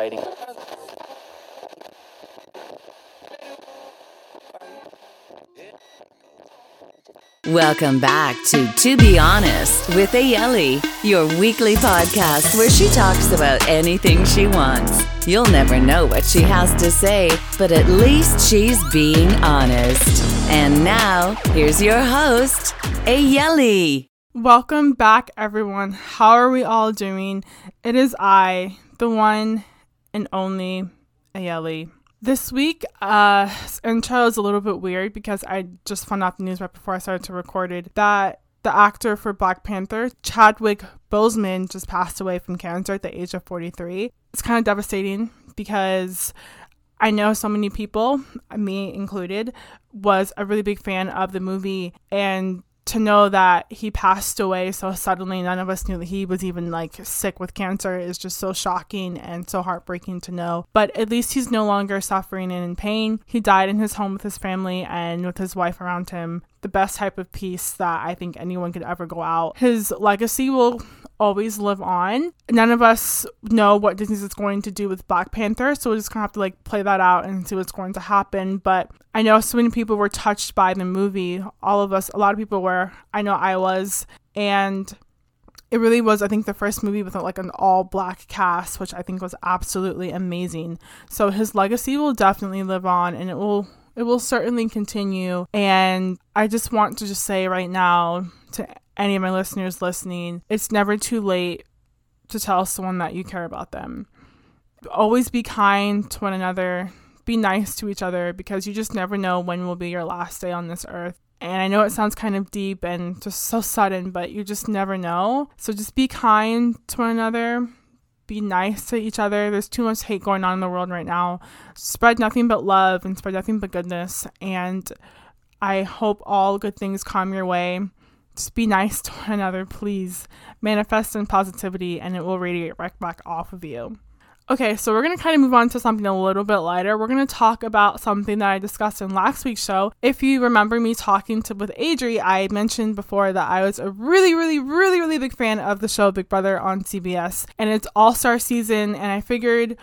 fighting. Welcome back to To Be Honest with Ayele, your weekly podcast where she talks about anything she wants. You'll never know what she has to say, but at least she's being honest. And now, here's your host, Ayele. Welcome back, everyone. How are we all doing? It is I, the one and only Ayele. This week, uh, intro is a little bit weird because I just found out the news right before I started to record it that the actor for Black Panther, Chadwick Boseman, just passed away from cancer at the age of 43. It's kind of devastating because I know so many people, me included, was a really big fan of the movie and to know that he passed away so suddenly none of us knew that he was even like sick with cancer is just so shocking and so heartbreaking to know. But at least he's no longer suffering and in pain. He died in his home with his family and with his wife around him. The best type of peace that I think anyone could ever go out. His legacy will always live on. None of us know what Disney is going to do with Black Panther, so we're just gonna have to like play that out and see what's going to happen. But I know so many people were touched by the movie. All of us, a lot of people were. I know I was, and it really was i think the first movie with like an all black cast which i think was absolutely amazing so his legacy will definitely live on and it will it will certainly continue. And I just want to just say right now to any of my listeners listening, it's never too late to tell someone that you care about them. Always be kind to one another, be nice to each other because you just never know when will be your last day on this earth. And I know it sounds kind of deep and just so sudden, but you just never know. So just be kind to one another be nice to each other. There's too much hate going on in the world right now. Spread nothing but love and spread nothing but goodness. And I hope all good things come your way. Just be nice to one another, please. Manifest in positivity, and it will radiate right back off of you. Okay, so we're going to kind of move on to something a little bit lighter. We're going to talk about something that I discussed in last week's show. If you remember me talking to with Adri, I mentioned before that I was a really, really, really, really big fan of the show Big Brother on CBS, and it's All Star season, and I figured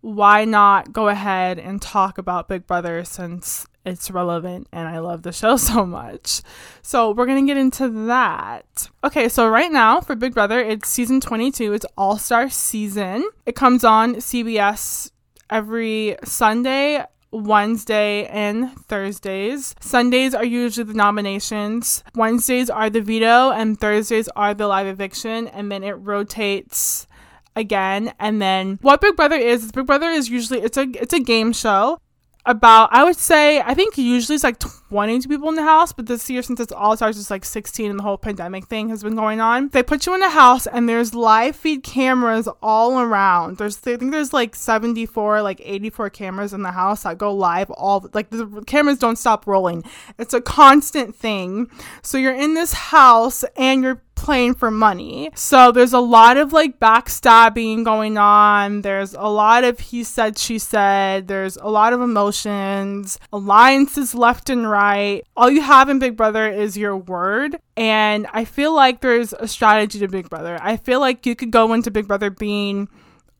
why not go ahead and talk about Big Brother since it's relevant and I love the show so much. So we're going to get into that. Okay, so right now for Big Brother, it's season 22. It's All Star season. It comes on CBS every Sunday. Wednesday and Thursdays. Sundays are usually the nominations. Wednesdays are the veto and Thursdays are the live eviction and then it rotates again and then what big brother is big brother is usually it's a it's a game show about I would say I think usually it's like 22 people in the house, but this year since it's all stars it's like 16 and the whole pandemic thing has been going on. They put you in a house and there's live feed cameras all around. There's I think there's like 74 like 84 cameras in the house that go live all like the cameras don't stop rolling. It's a constant thing. So you're in this house and you're playing for money. So there's a lot of like backstabbing going on. There's a lot of he said, she said. There's a lot of emotions, alliances left and right. All you have in Big Brother is your word. And I feel like there's a strategy to Big Brother. I feel like you could go into Big Brother being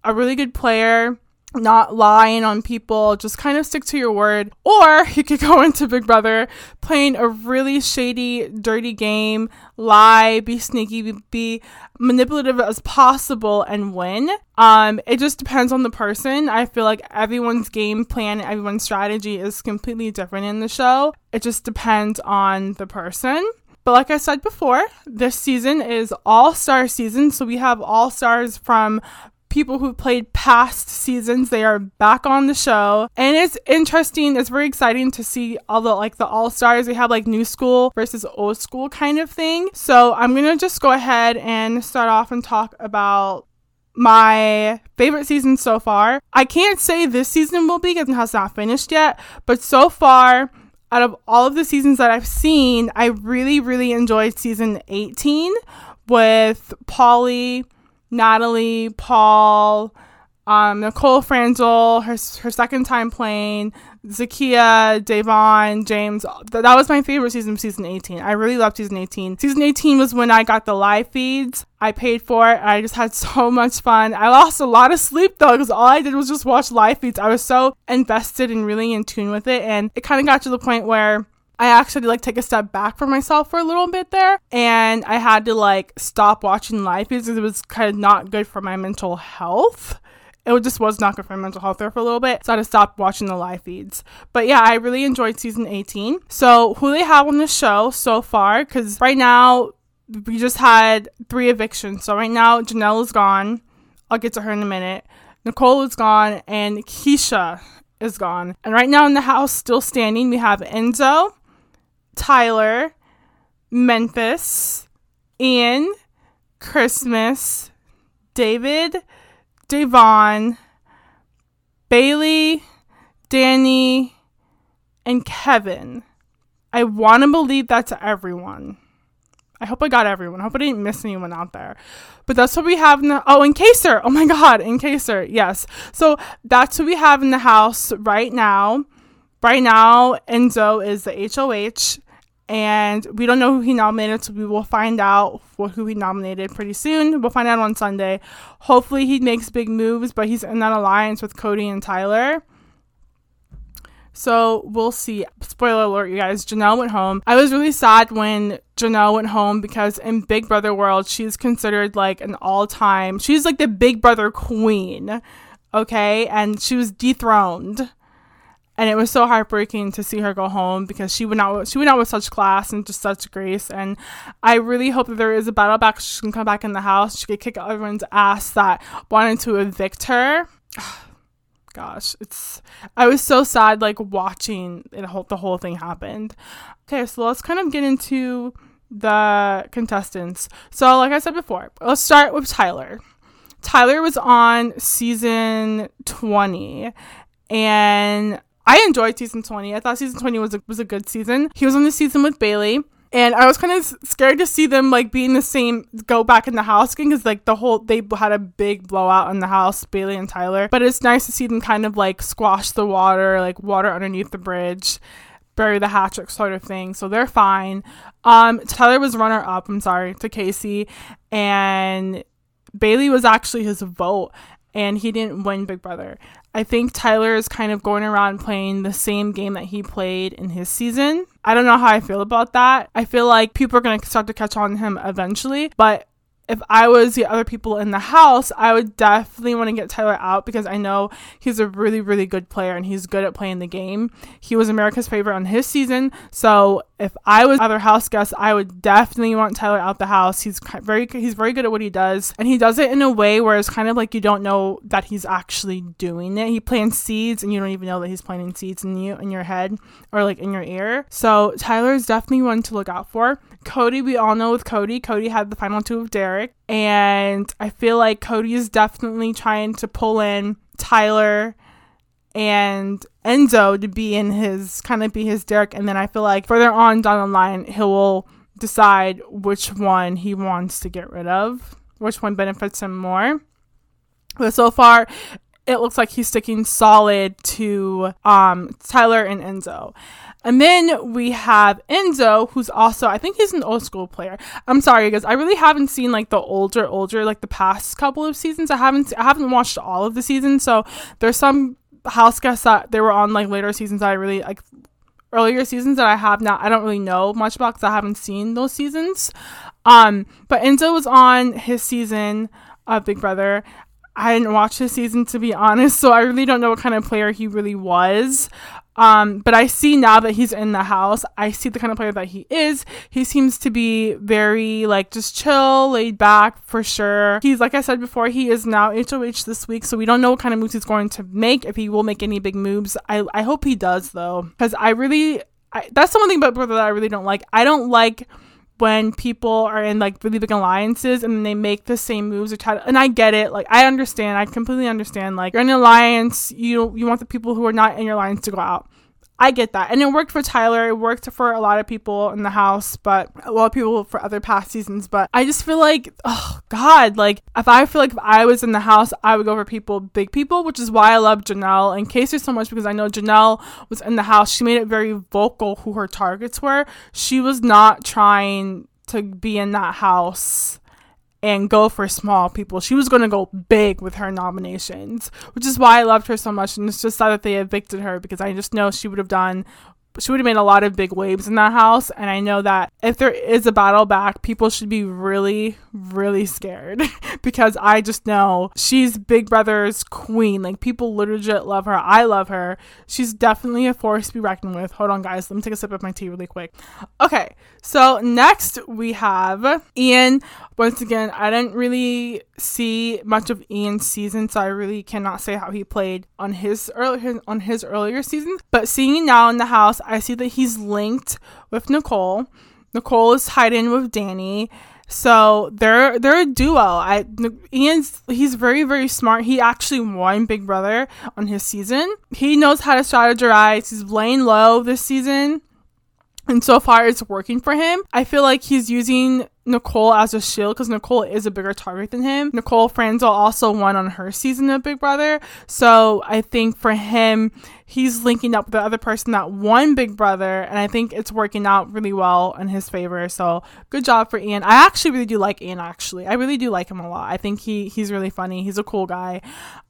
a really good player not lying on people, just kind of stick to your word. Or you could go into Big Brother playing a really shady, dirty game, lie, be sneaky, be, manipulative as possible and win. Um, it just depends on the person. I feel like everyone's game plan, everyone's strategy is completely different in the show. It just depends on the person. But like I said before, this season is all star season. So we have all stars from people who played past seasons. They are back on the show. And it's interesting. It's very exciting to see all the like the all stars. We have like new school versus old school kind of thing. So I'm going to just go ahead and start off and talk about my favorite season so far. I can't say this season will be because it has not finished yet, but so far, out of all of the seasons that I've seen, I really, really enjoyed season 18 with Paulie Natalie, Paul, um, Nicole Franzel, her, her second time playing, Zakiyah, Da'Vonne, James. That was my favorite season, season 18. I really loved season 18. Season 18 was when I got the live feeds. I paid for it. I just had so much fun. I lost a lot of sleep though, because all I did was just watch live feeds. I was so invested and really in tune with it. And it kind of got to the point where I actually like take a step back for myself for a little bit there and I had to like stop watching live feeds because it was kind of not good for my mental health it just was not good for my mental health there for a little bit. So I had to stop watching the live feeds. But yeah, I really enjoyed season 18. So who they have on the show so far, because right now we just had three evictions. So right now Janelle is gone. I'll get to her in a minute. Nicole is gone and Keesha is gone. And right now in the house, still standing, we have Enzo, Tyler, Memphis, Ian, Christmas, David, Da'Vonne, Bayleigh, Dani, and Kevin. I want to believe that's everyone. I hope I got everyone. I hope I didn't miss anyone out there. But that's what we have in the oh, in Kaysar. Oh my god, in Kaysar. Yes. So that's what we have in the house right now. Right now, Enzo is the HOH and we don't know who he nominated, so we will find out for who he nominated pretty soon. We'll find out on Sunday. Hopefully, he makes big moves, but he's in that alliance with Cody and Tyler. So we'll see. Spoiler alert, you guys. Janelle went home. I was really sad when Janelle went home because in Big Brother world, she's considered like an all time, she's like the Big Brother queen. Okay. And she was dethroned and it was so heartbreaking to see her go home because she went out she went out with such class and just such grace. And I really hope that there is a battle back. She can come back in the house. She could kick everyone's ass that wanted to evict her. Gosh it's I was so sad like watching it whole, the whole thing happened. Okay so let's kind of get into the contestants. So like I said before let's start with Tyler. Tyler was on season 20 and I enjoyed season 20. I thought season 20 was a, was a good season. He was on the season with Bayleigh. And I was kind of scared to see them like being the same go back in the house again because like the whole they had a big blowout in the house, Bayleigh and Tyler. But it's nice to see them kind of like squash the water, like water underneath the bridge, bury the hatchet sort of thing. So they're fine. Um, Tyler was runner up. I'm sorry to Kaycee, and Bayleigh was actually his vote and he didn't win Big Brother. I think Tyler is kind of going around playing the same game that he played in his season. I don't know how I feel about that. I feel like people are going to start to catch on to him eventually, but if I was the other people in the house, I would definitely want to get Tyler out because I know he's a really, really good player and he's good at playing the game. He was America's favorite on his season. So if I was other house guests, I would definitely want Tyler out the house. He's very, he's very good at what he does, and he does it in a way where it's kind of like you don't know that he's actually doing it. He plants seeds, and you don't even know that he's planting seeds in you in your head or like in your ear. So Tyler is definitely one to look out for. Cody, we all know with Cody, Cody had the final two of Derrick, and I feel like Cody is definitely trying to pull in Tyler and Enzo to be in his kind of be his Derrick, and then I feel like further on down the line he will decide which one he wants to get rid of, which one benefits him more. But so far, it looks like he's sticking solid to um, Tyler and Enzo. And then we have Enzo, who's also, I think he's an old school player. I'm sorry, guys. I really haven't seen like the older, older, like the past couple of seasons. I haven't, I haven't watched all of the seasons. So there's some house guests that they were on like later seasons that I really like earlier seasons that I have now I don't really know much about because I haven't seen those seasons. Um, but Enzo was on his season of Big Brother. I didn't watch this season to be honest, so I really don't know what kind of player he really was. Um, but I see now that he's in the house, I see the kind of player that he is. He seems to be very like just chill, laid back for sure. He's like I said before, he is now HOH this week, so we don't know what kind of moves he's going to make. If he will make any big moves, I I hope he does though, because I really I, that's the one thing about brother that I really don't like. I don't like when people are in like really big alliances and they make the same moves or try to, and I get it like I understand I completely understand like you're in an alliance you you want the people who are not in your alliance to go out I get that. And it worked for Tyler. It worked for a lot of people in the house, but a lot of people for other past seasons. But I just feel like, oh God, like if I feel like if I was in the house, I would go for people, big people, which is why I love Janelle and Casey so much because I know Janelle was in the house. She made it very vocal who her targets were. She was not trying to be in that house and go for small people. She was going to go big with her nominations, which is why I loved her so much. And it's just sad that they evicted her because I just know she would have done she would have made a lot of big waves in that house. And I know that if there is a battle back, people should be really, really scared because I just know she's Big Brother's queen. Like people legit love her. I love her. She's definitely a force to be reckoned with. Hold on, guys. Let me take a sip of my tea really quick. Okay, so next we have Ian. Once again, I didn't really see much of Ian's season, so I really cannot say how he played on his earlier on his earlier season. But seeing now in the house, I see that he's linked with Nicole. Nicole is tied in with Dani. So they're they're a duo. I Ian's he's very very smart. He actually won Big Brother on his season. He knows how to strategize. He's laying low this season. And so far, it's working for him. I feel like he's using Nicole as a shield because Nicole is a bigger target than him. Nicole Franzel also won on her season of Big Brother. So I think for him, he's linking up with the other person that won Big Brother. And I think it's working out really well in his favor. So good job for Ian. I actually really do like Ian, actually. I really do like him a lot. I think he he's really funny. He's a cool guy.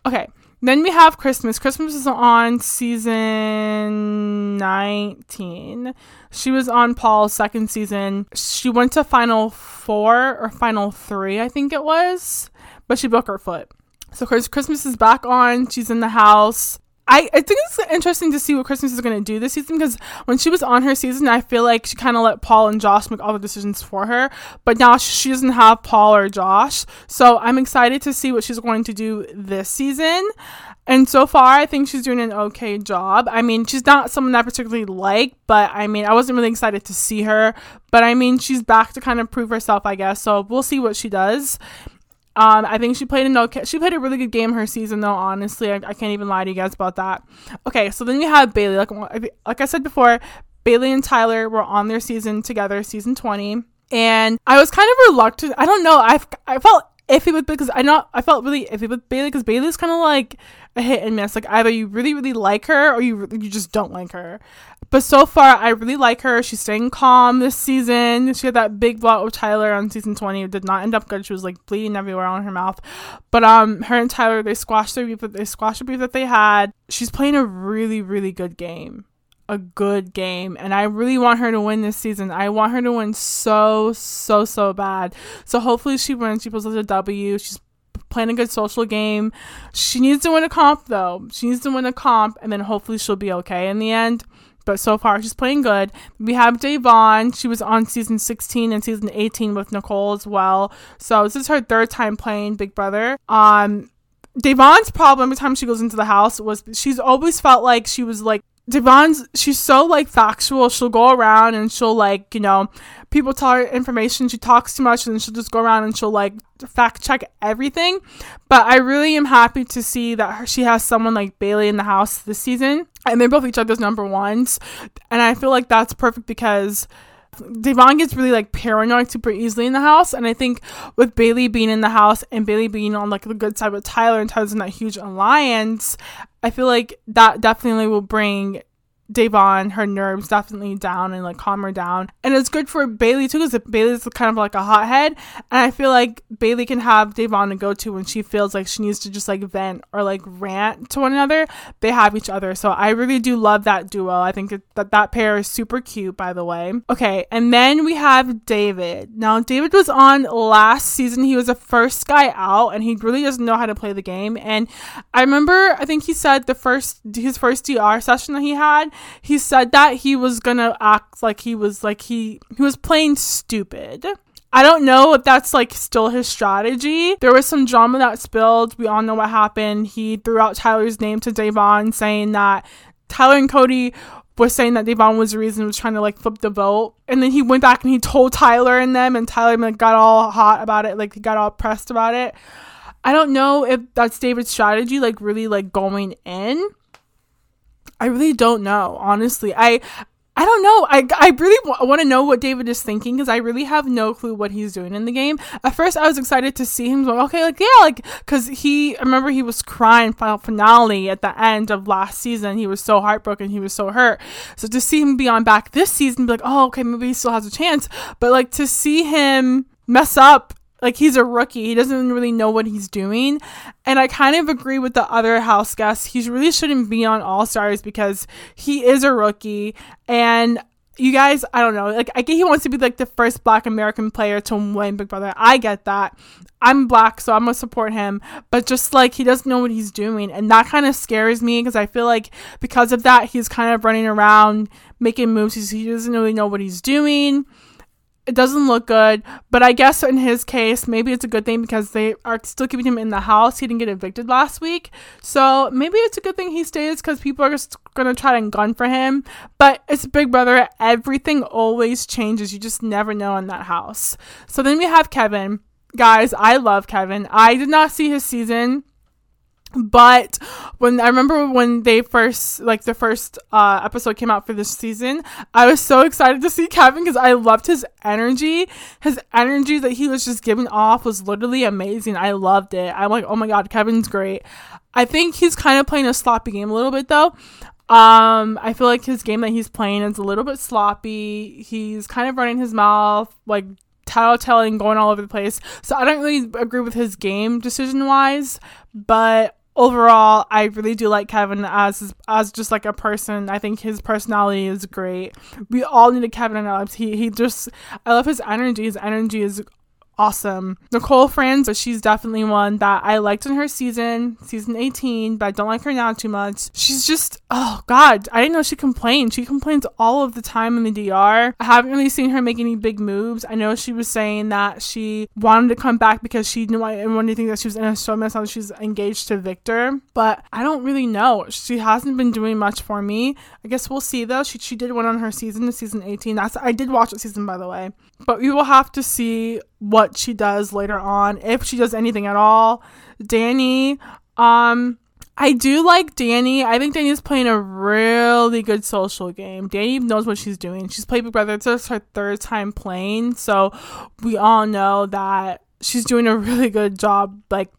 Okay. Then we have Christmas. Christmas is on season 19. She was on Paul's second season. She went to final four or final three, I think it was, but she broke her foot. So Christmas is back on. She's in the house. I, I think it's interesting to see what Christmas is going to do this season because when she was on her season, I feel like she kind of let Paul and Josh make all the decisions for her. But now she doesn't have Paul or Josh. So I'm excited to see what she's going to do this season. And so far, I think she's doing an okay job. I mean, she's not someone I particularly like, but I mean, I wasn't really excited to see her. But I mean, she's back to kind of prove herself, I guess. So we'll see what she does. Um, I think she played a okay. She played a really good game her season, though. Honestly, I, I, can't even lie to you guys about that. Okay, so then we have Bayleigh. Like, like I said before, Bailey and Tyler were on their season together, season twenty, and I was kind of reluctant. I don't know. I I felt iffy with because I not I felt really iffy with Bayleigh because Bayleigh's kind of like a hit and miss. Like either you really really like her or you you just don't like her. But so far, I really like her. She's staying calm this season. She had that big blowout with Tyler on season 20. It did not end up good. She was like bleeding everywhere on her mouth. But um, her and Tyler they squashed their beef. They squashed the beef that they had. She's playing a really really good game a good game and I really want her to win this season. I want her to win so so so bad. So hopefully she wins. She pulls out a W. She's playing a good social game. She needs to win a comp though. She needs to win a comp and then hopefully she'll be okay in the end. But so far she's playing good. We have Da'Vonne. She was on season 16 and season 18 with Nicole as well. So this is her third time playing Big Brother. Um Da'Vonne's problem every time she goes into the house was she's always felt like she was like Da'Vonne's she's so like factual. She'll go around and she'll like, you know, people tell her information. She talks too much and she'll just go around and she'll like fact check everything. But I really am happy to see that her, she has someone like Bayleigh in the house this season. And they're both each other's number ones. And I feel like that's perfect because Da'Vonne gets really like paranoid super easily in the house, and I think with Bayleigh being in the house and Bayleigh being on like the good side with Tyler and Tyler's in that huge alliance, I feel like that definitely will bring Da'Vonne, her nerves definitely down and like calm her down. And it's good for Bayleigh too, because Bayleigh's kind of like a hothead. And I feel like Bayleigh can have Da'Vonne to go to when she feels like she needs to just like vent or like rant to one another. They have each other. So I really do love that duo. I think that that pair is super cute, by the way. Okay. And then we have David. Now, David was on last season. He was the first guy out and he really doesn't know how to play the game. And I remember, I think he said the first, his first DR session that he had, he said that he was gonna act like he was like he he was playing stupid. I don't know if that's like still his strategy. There was some drama that spilled. We all know what happened. He threw out Tyler's name to Da'Vonne, saying that Tyler and Cody was saying that Da'Vonne was the reason he was trying to like flip the vote. And then he went back and he told Tyler and them, and Tyler like got all hot about it, like he got all pressed about it. I don't know if that's David's strategy, like really like going in. I really don't know, honestly. I I don't know. I, I really w- want to know what David is thinking because I really have no clue what he's doing in the game. At first, I was excited to see him. Like, okay, like yeah, like because he. I remember he was crying final finale at the end of last season. He was so heartbroken. He was so hurt. So to see him be on back this season, be like, oh, okay, maybe he still has a chance. But like to see him mess up like he's a rookie. He doesn't really know what he's doing. And I kind of agree with the other house guests. He really shouldn't be on All Stars because he is a rookie. And you guys, I don't know. Like I get he wants to be like the first black American player to win Big Brother. I get that. I'm black, so I'm gonna support him. But just like he doesn't know what he's doing, and that kind of scares me because I feel like because of that, he's kind of running around making moves. he doesn't really know what he's doing it doesn't look good, but I guess in his case, maybe it's a good thing because they are still keeping him in the house. He didn't get evicted last week. So maybe it's a good thing he stays because people are just going to try and gun for him. But it's Big Brother. Everything always changes. You just never know in that house. So then we have Kevin. Guys, I love Kevin. I did not see his season but when I remember when they first like the first uh, episode came out for this season, I was so excited to see Kevin because I loved his energy. His energy that he was just giving off was literally amazing. I loved it. I'm like, oh my god, Kevin's great. I think he's kind of playing a sloppy game a little bit though. Um, I feel like his game that he's playing is a little bit sloppy. He's kind of running his mouth, like tattletelling, going all over the place. So I don't really agree with his game decision wise, but overall, I really do like Kevin as as just like a person. I think his personality is great. We all need a Kevin in our lives. He he just I love his energy. His energy is awesome. Nicole Franz, but she's definitely one that I liked in her season, season 18, but I don't like her now too much. She's just, oh God, I didn't know she complained. She complains all of the time in the DR. I haven't really seen her make any big moves. I know she was saying that she wanted to come back because she didn't want anyone to think that she was in a showmance now she's engaged to Victor, but I don't really know. She hasn't been doing much for me. I guess we'll see though. She, she did one on her season, season 18. That's I did watch the season by the way, but we will have to see what she does later on, if she does anything at all. Dani, um, I do like Dani. I think Dani's playing a really good social game. Danny knows what she's doing. She's played Big Brother. It's her third time playing, so we all know that she's doing a really good job. Like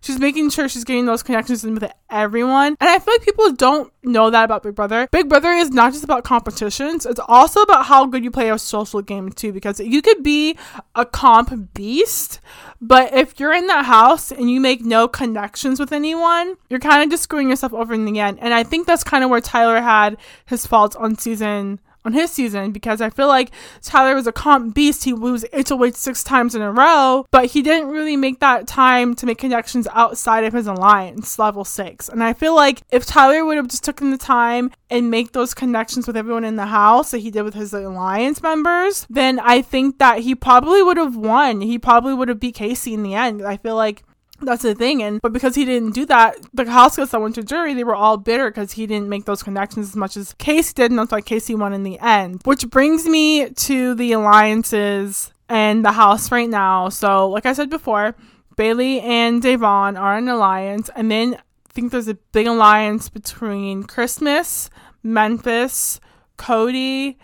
She's making sure she's getting those connections in with everyone. And I feel like people don't know that about Big Brother. Big Brother is not just about competitions, it's also about how good you play a social game too, because you could be a comp beast, but if you're in that house and you make no connections with anyone, you're kind of just screwing yourself over in the end. And I think that's kind of where Tyler had his faults on season on his season because I feel like Tyler was a comp beast. He was HOH six times in a row, but he didn't really make that time to make connections outside of his alliance level six. And I feel like if Tyler would have just taken the time and make those connections with everyone in the house that he did with his alliance members, then I think that he probably would have won. He probably would have beat Kaycee in the end. I feel like that's the thing. And but because he didn't do that, the house guests that went to jury, they were all bitter because he didn't make those connections as much as Kaycee did, and that's why Kaycee won in the end. Which brings me to the alliances and the house right now. So, like I said before, Bayleigh and Da'Vonne are an alliance, and then I think there's a big alliance between Christmas, Memphis, Cody,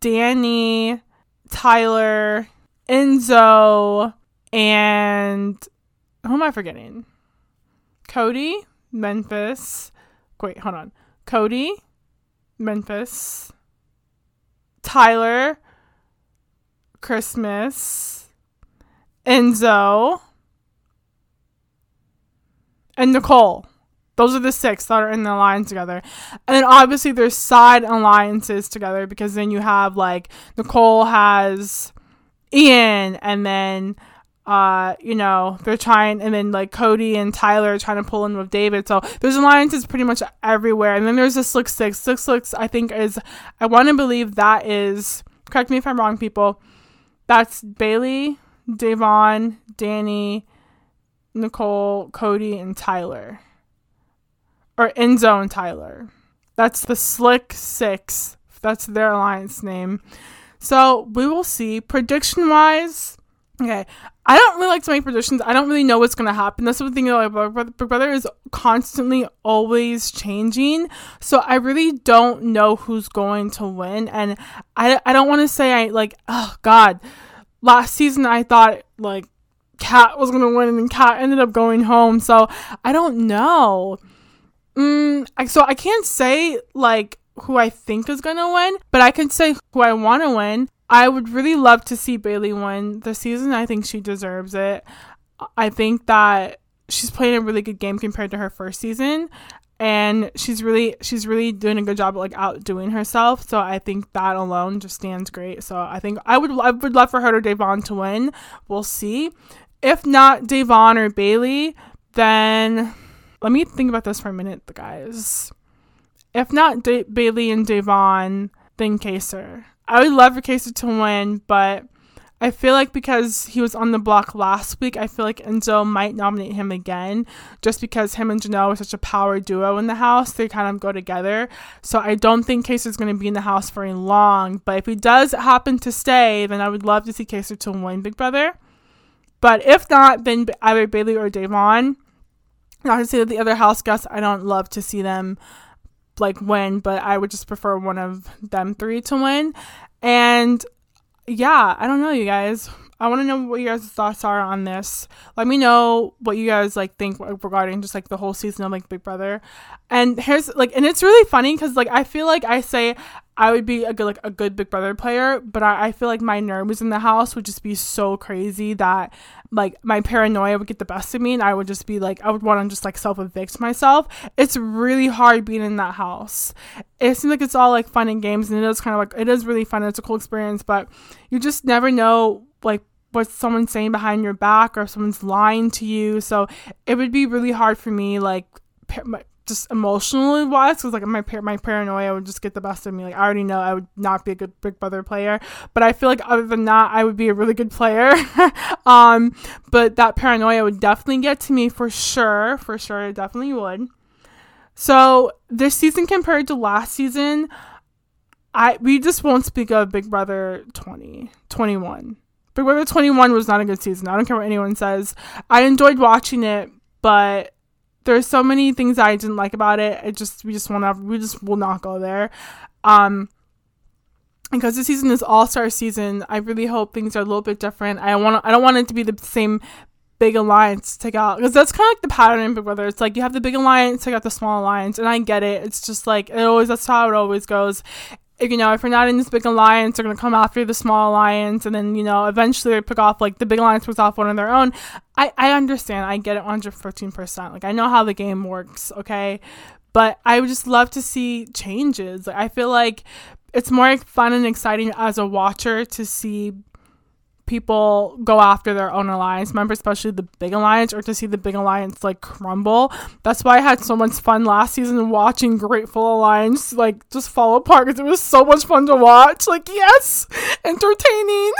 Dani, Tyler, Enzo, and who am I forgetting? Cody, Memphis. Wait, hold on. Cody, Memphis, Tyler, Christmas, Enzo, and Nicole. Those are the six that are in the alliance together. And then obviously there's side alliances together because then you have like Nicole has Ian and then uh, you know, they're trying, and then like Cody and Tyler are trying to pull in with David. So there's alliances pretty much everywhere. And then there's the Slick Six. Slick Six, I think, is, I want to believe that is, correct me if I'm wrong, people. That's Bayleigh, Da'Vonne, Dani, Nicole, Cody, and Tyler. Or Enzo and Tyler. That's the Slick Six. That's their alliance name. So we will see. Prediction wise, Okay, I don't really like to make predictions. I don't really know what's gonna happen. That's the thing. Like, Big Brother is constantly always changing, so I really don't know who's going to win. And I, I don't want to say I like. Oh God, last season I thought like Kat was gonna win, and Kat ended up going home. So I don't know. Mm, so I can't say like who I think is gonna win, but I can say who I want to win. I would really love to see Bayleigh win the season. I think she deserves it. I think that she's playing a really good game compared to her first season and she's really she's really doing a good job of like outdoing herself. So I think that alone just stands great. So I think I would I would love for her or Da'Vonne to win. We'll see. If not Da'Vonne or Bayleigh then let me think about this for a minute, guys. If not Bayleigh and Da'Vonne then Kaysar. I would love for Kaysar to win, but I feel like because he was on the block last week, I feel like Enzo might nominate him again just because him and Janelle are such a power duo in the house. They kind of go together. So I don't think Kaysar's going to be in the house very long. But if he does happen to stay, then I would love to see Kaysar to win Big Brother. But if not, then either Bayleigh or Da'Vonne. Not to say that the other house guests, I don't love to see them like win, but I would just prefer one of them three to win. And yeah, I don't know, you guys. I want to know what you guys' thoughts are on this. Let me know what you guys like think regarding just like the whole season of like Big Brother. And here's like, and it's really funny because like I feel like I say I would be a good like a good Big Brother player, but I, I feel like my nerves in the house would just be so crazy that like my paranoia would get the best of me, and I would just be like I would want to just like self evict myself. It's really hard being in that house. It seems like it's all like fun and games, and it is kind of like it is really fun. It's a cool experience, but you just never know like what someone's saying behind your back or if someone's lying to you. So it would be really hard for me, like just emotionally wise, because like my par- my paranoia would just get the best of me. Like I already know I would not be a good Big Brother player, but I feel like other than that, I would be a really good player. um, but that paranoia would definitely get to me for sure, for sure, it definitely would. So this season compared to last season, I we just won't speak of Big Brother 20, 21. Big Brother 21 was not a good season. I don't care what anyone says. I enjoyed watching it, but there's so many things I didn't like about it. It just we just won't we just will not go there. Um because the season is all star season, I really hope things are a little bit different. I want I don't want it to be the same big alliance take out because that's kind of like the pattern in Big Brother. It's like you have the big alliance, take out the small alliance, and I get it. It's just like it always that's how it always goes if, you know, if you're not in this big alliance, they're going to come after the small alliance. And then, you know, eventually they pick off, like, the big alliance picks off one of their own. I, I understand. I get it 115%. Like, I know how the game works, okay? But I would just love to see changes. Like, I feel like it's more fun and exciting as a watcher to see people go after their own alliance members, especially the big alliance, or to see the big alliance like crumble. That's why I had so much fun last season watching Gr8ful Alliance like just fall apart because it was so much fun to watch. Like, yes, entertaining.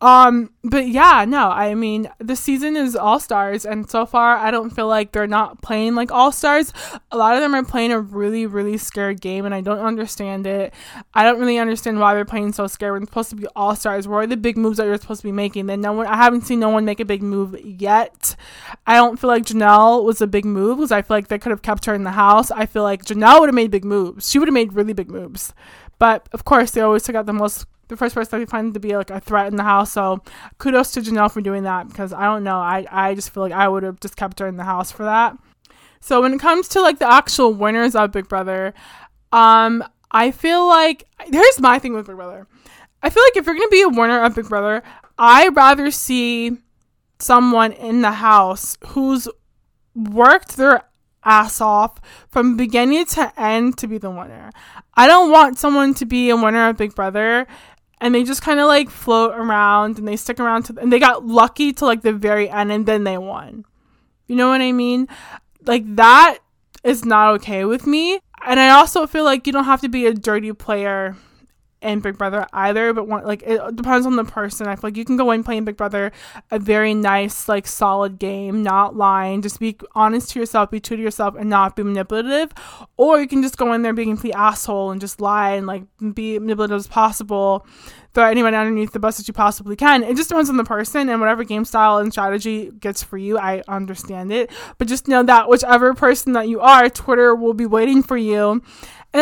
Um, but yeah, no, I mean, the season is all stars, and so far, I don't feel like they're not playing like all stars. A lot of them are playing a really, really scared game, and I don't understand it. I don't really understand why they're playing so scared when it's supposed to be all stars. Where are the big moves that you're supposed to be making. Then no one, I haven't seen no one make a big move yet. I don't feel like Janelle was a big move because I feel like they could have kept her in the house. I feel like Janelle would have made big moves. She would have made really big moves. But of course, they always took out the most, the first person that they find to be like a threat in the house. So kudos to Janelle for doing that because I don't know. I, I just feel like I would have just kept her in the house for that. So when it comes to like the actual winners of Big Brother, um, I feel like here's my thing with Big Brother. I feel like if you're gonna be a winner of Big Brother, I rather see someone in the house who's worked their ass off from beginning to end to be the winner. I don't want someone to be a winner of Big Brother and they just kind of like float around and they stick around to and they got lucky to like the very end and then they won. You know what I mean? Like that is not okay with me. And I also feel like you don't have to be a dirty player in Big Brother either, but one, like it depends on the person. I feel like you can go in playing Big Brother a very nice, like solid game, not lying, just be honest to yourself, be true to yourself, and not be manipulative. Or you can just go in there being a complete asshole and just lie and like be manipulative as possible throw anyone underneath the bus that you possibly can. It just depends on the person and whatever game style and strategy gets for you. I understand it. But just know that whichever person that you are, Twitter will be waiting for you. And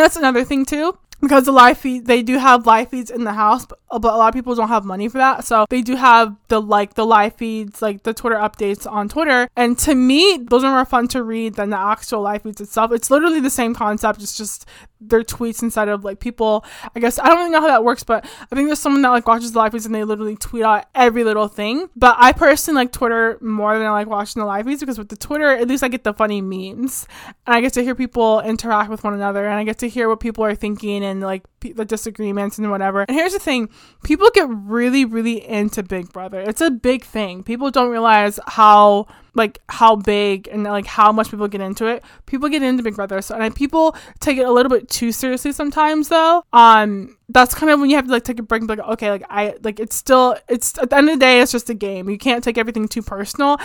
that's another thing too because the live feed they do have live feeds in the house but, uh, but, a lot of people don't have money for that. So they do have the like the live feeds like the twitter updates on twitter. And to me those are more fun to read than the actual live feeds itself. It's literally the same concept. It's just their tweets instead of like people i guess i don't really know how that works but i think there's someone that like watches the live feeds and they literally tweet out every little thing. But i personally like twitter more than i like watching the live feeds because with the twitter at least i get the funny memes and i get to hear people interact with one another and i get to hear what people are thinking and like p- the disagreements and whatever. And here's the thing people get really really into big brother. It's a big thing. People don't realize how like how big and like how much people get into it. People get into Big Brother, so and people take it a little bit too seriously sometimes. Though, um, that's kind of when you have to like take a break and be like, okay, like I like it's still it's at the end of the day, it's just a game. You can't take everything too personal.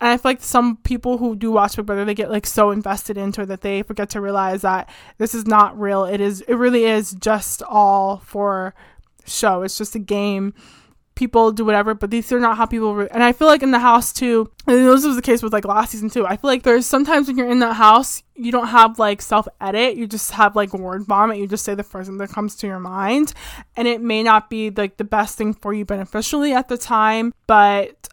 And I feel like some people who do watch Big Brother, they get like so invested into it that they forget to realize that this is not real. It is, it really is just all for show. It's just a game people do whatever, but these are not how people. Re- and I feel like in the house too, and this was the case with like last season too. I feel like there's sometimes when you're in that house, you don't have like self edit. You just have like word vomit. You just say the first thing that comes to your mind, and it may not be like the best thing for you beneficially at the time, but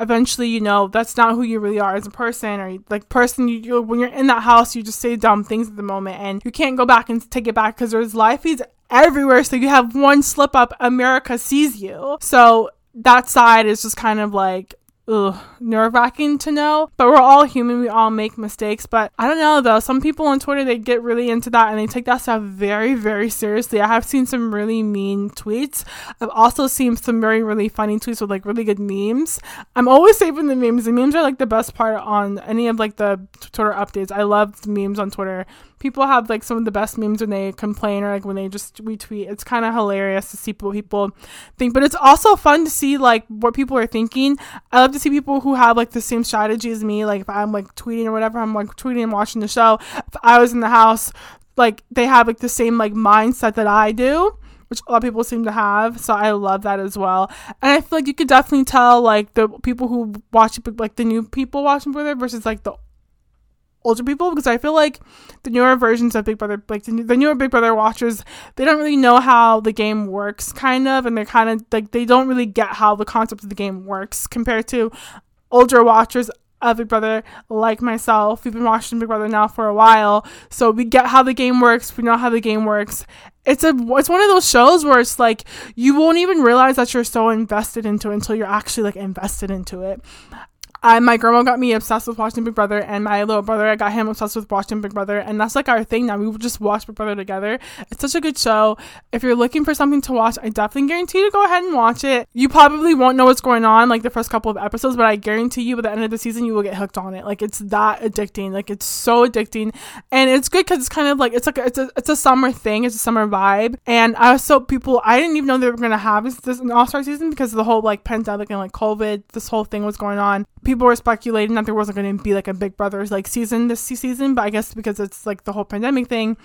eventually you know that's not who you really are as a person or like person you, you when you're in that house you just say dumb things at the moment and you can't go back and take it back because there's live feeds everywhere. So you have one slip up, America sees you. So that side is just kind of like, ugh, nerve wracking to know. But we're all human. We all make mistakes. But I don't know though. Some people on Twitter, they get really into that and they take that stuff very, very seriously. I have seen some really mean tweets. I've also seen some very, really funny tweets with like really good memes. I'm always saving the memes. The memes are like the best part on any of like the Twitter updates. I love memes on Twitter people have like some of the best memes when they complain or like when they just retweet. It's kind of hilarious to see what people think, but it's also fun to see like what people are thinking. I love to see people who have like the same strategy as me. Like if I'm like tweeting or whatever, I'm like tweeting and watching the show. If I was in the house, like they have like the same like mindset that I do which a lot of people seem to have. So I love that as well. And I feel like you could definitely tell like the people who watch like the new people watching Brother versus like the older people because I feel like the newer versions of Big Brother, like the, the newer Big Brother watchers, they don't really know how the game works, kind of, and they're kind of like they don't really get how the concept of the game works compared to older watchers of Big Brother, like myself. We've been watching Big Brother now for a while, so we get how the game works. We know how the game works. It's a it's one of those shows where it's like you won't even realize that you're so invested into it until you're actually like invested into it. My grandma got me obsessed with watching Big Brother, and my little brother, I got him obsessed with watching Big Brother, and that's like our thing now. We just watch Big Brother together. It's such a good show. If you're looking for something to watch, I definitely guarantee you to go ahead and watch it. You probably won't know what's going on like the first couple of episodes, but I guarantee you by the end of the season, you will get hooked on it. Like it's that addicting. Like it's so addicting, and it's good because it's kind of like it's like a, it's a it's a summer thing. It's a summer vibe, and I was so people. I didn't even know they were gonna have this, this an All Star season because of the whole like pandemic and like COVID. This whole thing was going on. People were speculating that there wasn't going to be like a Big Brothers like season this season, but I guess because it's like the whole pandemic thing,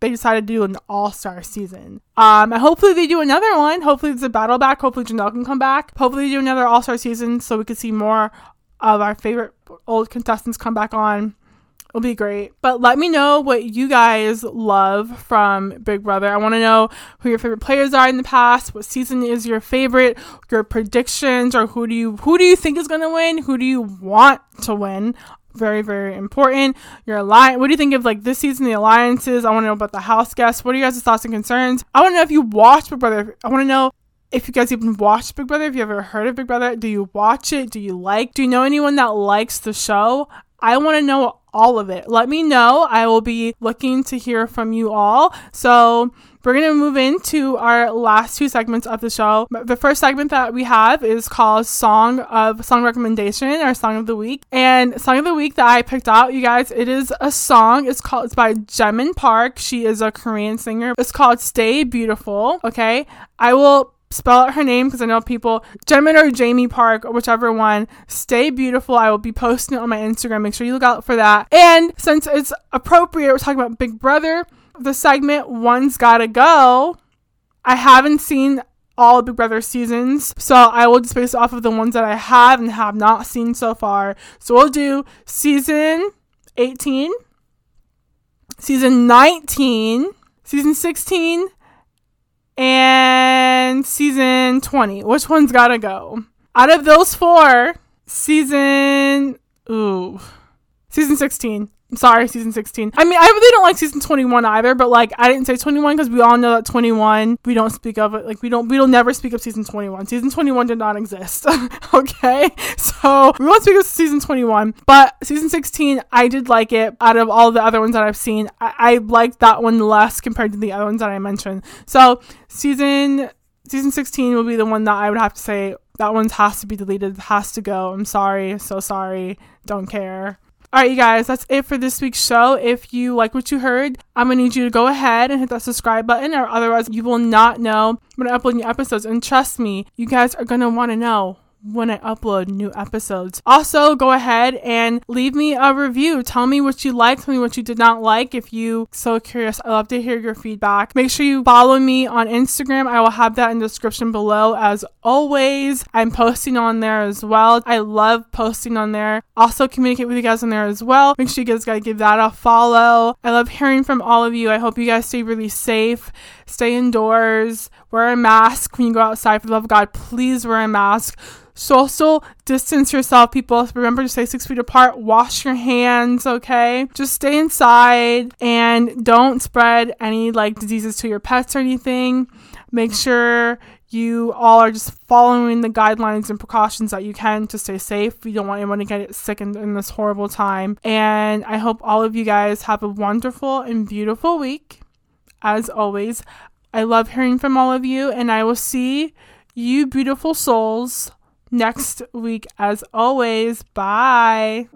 they decided to do an all star season. Um, and hopefully they do another one. Hopefully it's a battle back. Hopefully Janelle can come back. Hopefully they do another all star season so we can see more of our favorite old contestants come back on. It'll be great. But let me know what you guys love from Big Brother. I want to know who your favorite players are in the past, what season is your favorite, your predictions, or who do you who do you think is gonna win? Who do you want to win? Very, very important. Your alliance. What do you think of like this season, the alliances? I want to know about the house guests. What are your guys' thoughts and concerns? I want to know if you watched Big Brother. I want to know if you guys even watched Big Brother, if you ever heard of Big Brother, do you watch it? Do you like? Do you know anyone that likes the show? I want to know all of it. Let me know. I will be looking to hear from you all. So, we're going to move into our last two segments of the show. The first segment that we have is called Song of Song Recommendation or Song of the Week. And Song of the Week that I picked out, you guys, it is a song. It's called it's by Jaemin Park. She is a Korean singer. It's called Stay Beautiful. Okay. I will spell out her name because I know people, Jaemin or Jamie Park, or whichever one. Stay beautiful. I will be posting it on my Instagram. Make sure you look out for that. And since it's appropriate, we're talking about Big Brother the segment One's Gotta Go. I haven't seen all Big Brother seasons, so I will just base off of the ones that I have and have not seen so far. So we'll do season 18, season 19, season 16, and season 20. Which one's gotta go? Out of those four, season. Ooh. Season 16. I'm sorry, season 16. I mean, I really don't like season 21 either, but like I didn't say 21 because we all know that 21, we don't speak of it. Like we don't, we don't never speak of season 21. Season 21 did not exist. okay. So we won't speak of season 21, but season 16, I did like it out of all the other ones that I've seen. I, I liked that one less compared to the other ones that I mentioned. So season, season 16 will be the one that I would have to say that one has to be deleted, has to go. I'm sorry. So sorry. Don't care. All right, you guys, that's it for this week's show. If you like what you heard, I'm gonna need you to go ahead and hit that subscribe button, or otherwise, you will not know when I upload new episodes. And trust me, you guys are gonna wanna know when I upload new episodes. Also, go ahead and leave me a review. Tell me what you liked, tell me what you did not like. If you so curious, I love to hear your feedback. Make sure you follow me on Instagram. I will have that in the description below as always. I'm posting on there as well. I love posting on there. Also communicate with you guys on there as well. Make sure you guys gotta give that a follow. I love hearing from all of you. I hope you guys stay really safe. Stay indoors. Wear a mask when you go outside. For the love of God, please wear a mask social distance yourself, people. Remember to stay six feet apart. Wash your hands, okay? Just stay inside and don't spread any like diseases to your pets or anything. Make sure you all are just following the guidelines and precautions that you can to stay safe. You don't want anyone to get sick in, in this horrible time. And I hope all of you guys have a wonderful and beautiful week. As always, I love hearing from all of you, and I will see you beautiful souls next week as always. Bye.